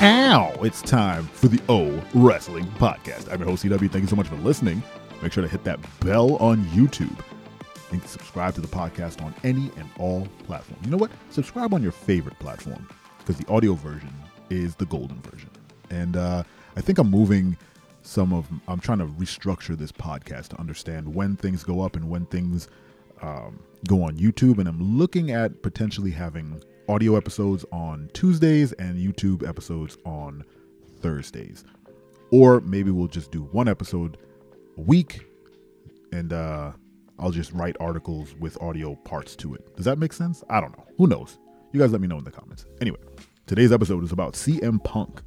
Now it's time for the O Wrestling Podcast. I'm your host, CW. Thank you so much for listening. Make sure to hit that bell on YouTube and subscribe to the podcast on any and all platforms. You know what? Subscribe on your favorite platform because the audio version is the golden version. And uh, I think I'm moving some of, I'm trying to restructure this podcast to understand when things go up and when things um, go on YouTube. And I'm looking at potentially having audio episodes on Tuesdays and YouTube episodes on Thursdays. Or maybe we'll just do one episode a week and uh, I'll just write articles with audio parts to it. Does that make sense? I don't know. Who knows? You guys let me know in the comments. Anyway, today's episode is about CM Punk.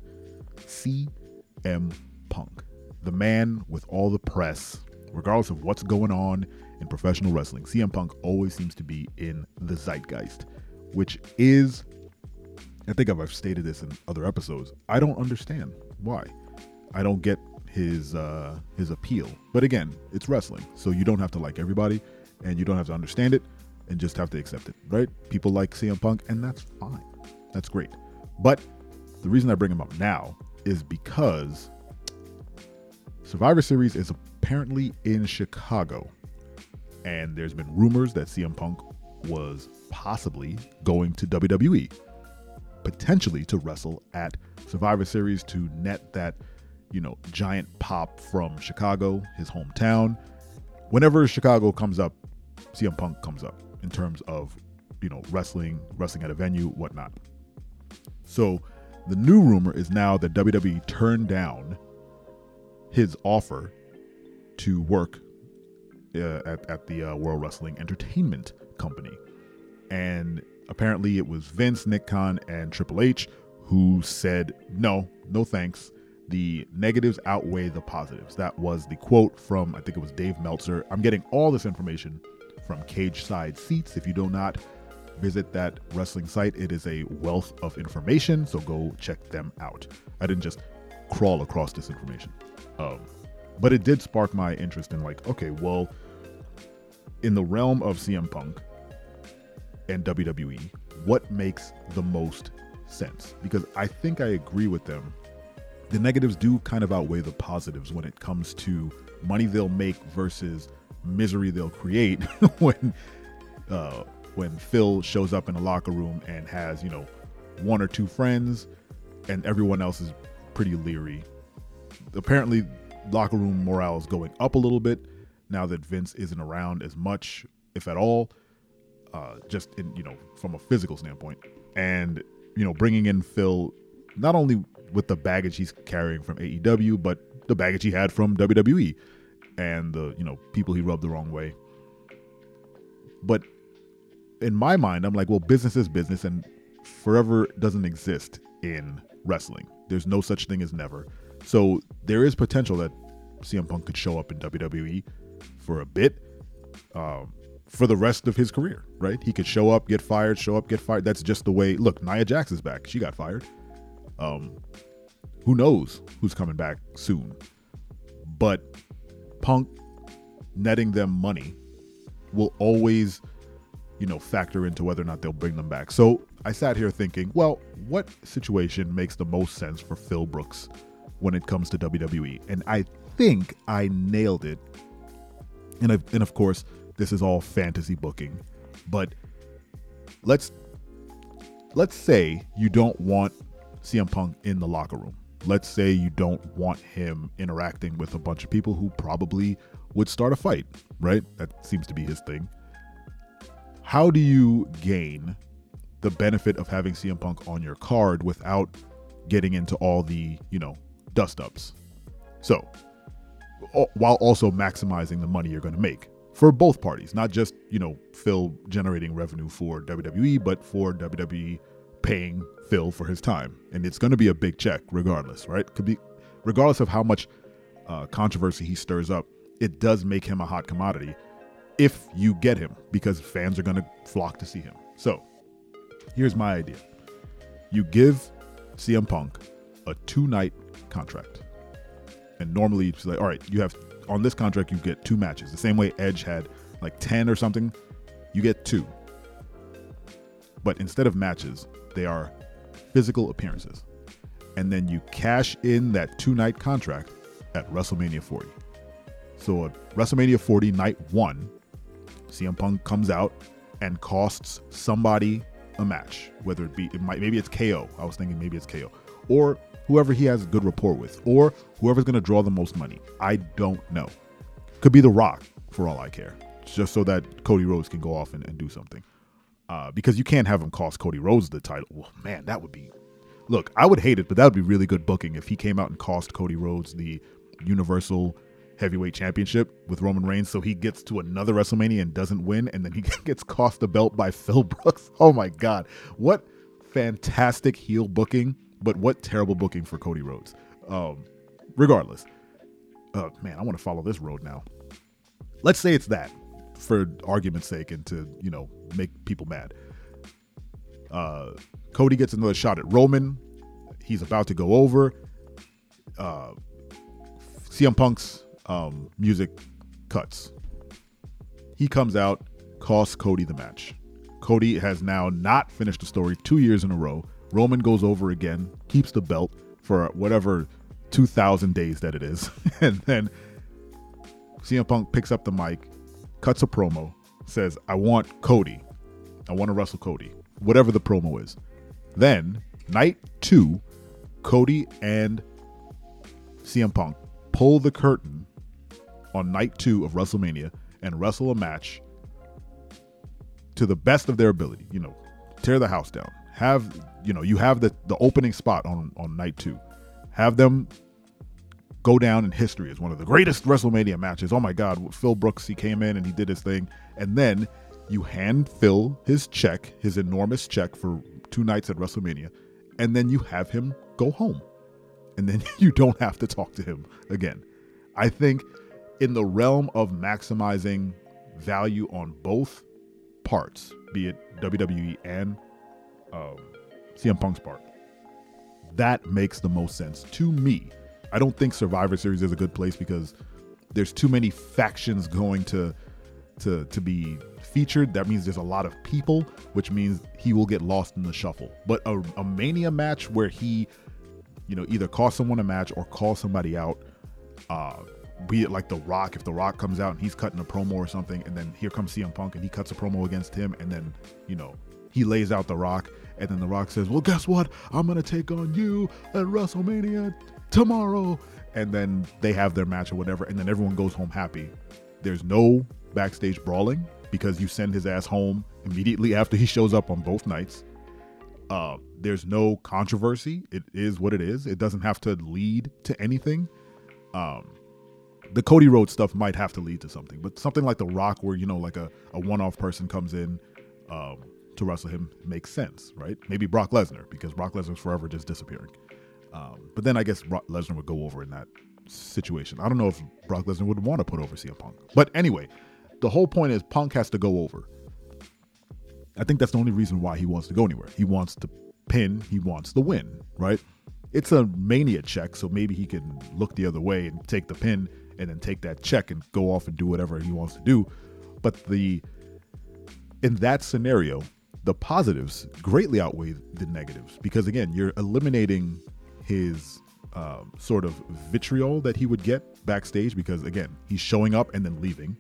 CM Punk, the man with all the press, regardless of what's going on in professional wrestling. CM Punk always seems to be in the zeitgeist, which is, I think I've stated this in other episodes. I don't understand why. I don't get his uh, his appeal. But again, it's wrestling, so you don't have to like everybody, and you don't have to understand it, and just have to accept it, right? People like CM Punk, and that's fine. That's great. But the reason I bring him up now is because Survivor Series is apparently in Chicago, and there's been rumors that CM Punk was possibly going to WWE, potentially to wrestle at Survivor Series to net that you know, giant pop from Chicago, his hometown. Whenever Chicago comes up, CM Punk comes up in terms of, you know, wrestling, wrestling at a venue, whatnot. So the new rumor is now that WWE turned down his offer to work uh, at, at the uh, World Wrestling Entertainment Company. And apparently it was Vince, Nick Khan, and Triple H who said, no, no thanks the negatives outweigh the positives. That was the quote from, I think it was Dave Meltzer. I'm getting all this information from Cageside Seats. If you do not visit that wrestling site, it is a wealth of information, so go check them out. I didn't just crawl across this information. Um, but it did spark my interest in, like, okay, well, in the realm of CM Punk and WWE, what makes the most sense? Because I think I agree with them the negatives do kind of outweigh the positives when it comes to money they'll make versus misery they'll create when uh, when Phil shows up in a locker room and has you know one or two friends and everyone else is pretty leery. Apparently, locker room morale is going up a little bit now that Vince isn't around as much, if at all. Uh, just in you know from a physical standpoint, and you know bringing in Phil not only with the baggage he's carrying from AEW, but the baggage he had from WWE and the you know people he rubbed the wrong way. But in my mind, I'm like, well, business is business, and forever doesn't exist in wrestling. There's no such thing as never. So there is potential that CM Punk could show up in WWE for a bit, um, for the rest of his career. Right? He could show up, get fired, show up, get fired. That's just the way. Look, Nia Jax is back. She got fired. Um, who knows who's coming back soon? But Punk netting them money will always, you know, factor into whether or not they'll bring them back. So I sat here thinking, well, what situation makes the most sense for Phil Brooks when it comes to WWE? And I think I nailed it. And, i and of course, this is all fantasy booking, but let's let's say you don't want CM Punk in the locker room. Let's say you don't want him interacting with a bunch of people who probably would start a fight, right? That seems to be his thing. How do you gain the benefit of having CM Punk on your card without getting into all the, you know, dust ups? So, while also maximizing the money you're going to make for both parties, not just, you know, Phil generating revenue for WWE, but for WWE paying Phil for his time, and it's going to be a big check regardless, right? Could be regardless of how much uh, controversy he stirs up. It does make him a hot commodity if you get him because fans are going to flock to see him. So, here's my idea: you give CM Punk a two-night contract, and normally it's like, all right, you have on this contract you get two matches, the same way Edge had like ten or something. You get two, but instead of matches, they are physical appearances. and then you cash in that two night contract at WrestleMania 40. So at WrestleMania 40, night one, CM Punk comes out and costs somebody a match, whether it be it might maybe it's KO. I was thinking maybe it's KO, or whoever he has a good rapport with, or whoever's going to draw the most money. I don't know. Could be The Rock for all I care, just so that Cody Rhodes can go off and, and do something. Uh, because you can't have him cost Cody Rhodes the title. Well, man, that would be. Look, I would hate it, but that would be really good booking if he came out and cost Cody Rhodes the Universal Heavyweight Championship with Roman Reigns, so he gets to another WrestleMania and doesn't win, and then he gets cost the belt by Phil Brooks. Oh my God, what fantastic heel booking! But what terrible booking for Cody Rhodes. Um, regardless, uh, man, I want to follow this road now. Let's say it's that, for argument's sake, and to you know make people mad. Uh, Cody gets another shot at Roman. He's about to go over. Uh, CM Punk's um, music cuts. He comes out, costs Cody the match. Cody has now not finished the story two years in a row. Roman goes over again, keeps the belt for whatever 2,000 days that it is. and then CM Punk picks up the mic, cuts a promo, says, I want Cody. I want to wrestle Cody, whatever the promo is. Then, night two, Cody and CM Punk pull the curtain on night two of WrestleMania and wrestle a match to the best of their ability. You know, tear the house down. Have you know you have the the opening spot on on night two. Have them go down in history as one of the greatest WrestleMania matches. Oh my God, Phil Brooks he came in and he did his thing, and then you hand Phil his check, his enormous check for two nights at WrestleMania, and then you have him go home, and then you don't have to talk to him again. I think in the realm of maximizing value on both parts, be it WWE and um, CM Punk's part. That makes the most sense to me. I don't think Survivor Series is a good place because there's too many factions going to to to be featured. That means there's a lot of people, which means he will get lost in the shuffle. But a, a Mania match where he, you know, either cost someone a match or call somebody out, uh, be it like The Rock, if The Rock comes out and he's cutting a promo or something, and then here comes CM Punk and he cuts a promo against him, and then you know he lays out The Rock, and then The Rock says, Well, guess what? I'm going to take on you at WrestleMania tomorrow. And then they have their match or whatever, and then everyone goes home happy. There's no backstage brawling because you send his ass home immediately after he shows up on both nights. Uh, there's no controversy. It is what it is. It doesn't have to lead to anything. Um, the Cody Rhodes stuff might have to lead to something, but something like The Rock, where you know, like a, a one off person comes in, um, to wrestle him makes sense, right? Maybe Brock Lesnar because Brock Lesnar's forever just disappearing. Um, but then I guess Brock Lesnar would go over in that situation. I don't know if Brock Lesnar would want to put over CM Punk. But anyway, the whole point is Punk has to go over. I think that's the only reason why he wants to go anywhere. He wants to pin, he wants the win, right? It's a mania check, so maybe he can look the other way and take the pin and then take that check and go off and do whatever he wants to do. But the in that scenario, the positives greatly outweigh the negatives because again, you're eliminating his um, sort of vitriol that he would get backstage because again, he's showing up and then leaving,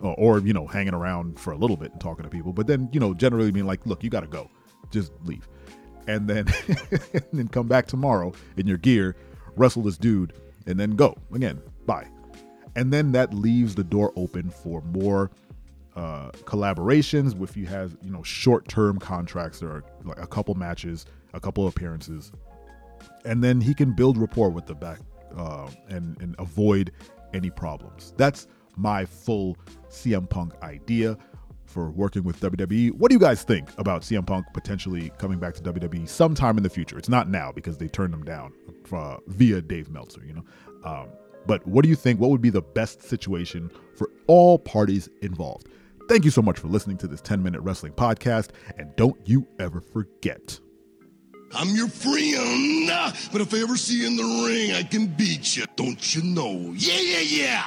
or, or you know, hanging around for a little bit and talking to people, but then you know, generally being like, "Look, you got to go, just leave," and then and then come back tomorrow in your gear, wrestle this dude, and then go. Again. Bye, and then that leaves the door open for more uh, collaborations if you have you know short-term contracts there are like a couple matches a couple appearances and then he can build rapport with the back uh, and and avoid any problems that's my full CM Punk idea for working with WWE. What do you guys think about CM Punk potentially coming back to WWE sometime in the future? It's not now because they turned him down uh, via Dave Meltzer, you know. Um, but what do you think? What would be the best situation for all parties involved? Thank you so much for listening to this 10 minute wrestling podcast. And don't you ever forget. I'm your friend, but if I ever see you in the ring, I can beat you. Don't you know? Yeah, yeah, yeah.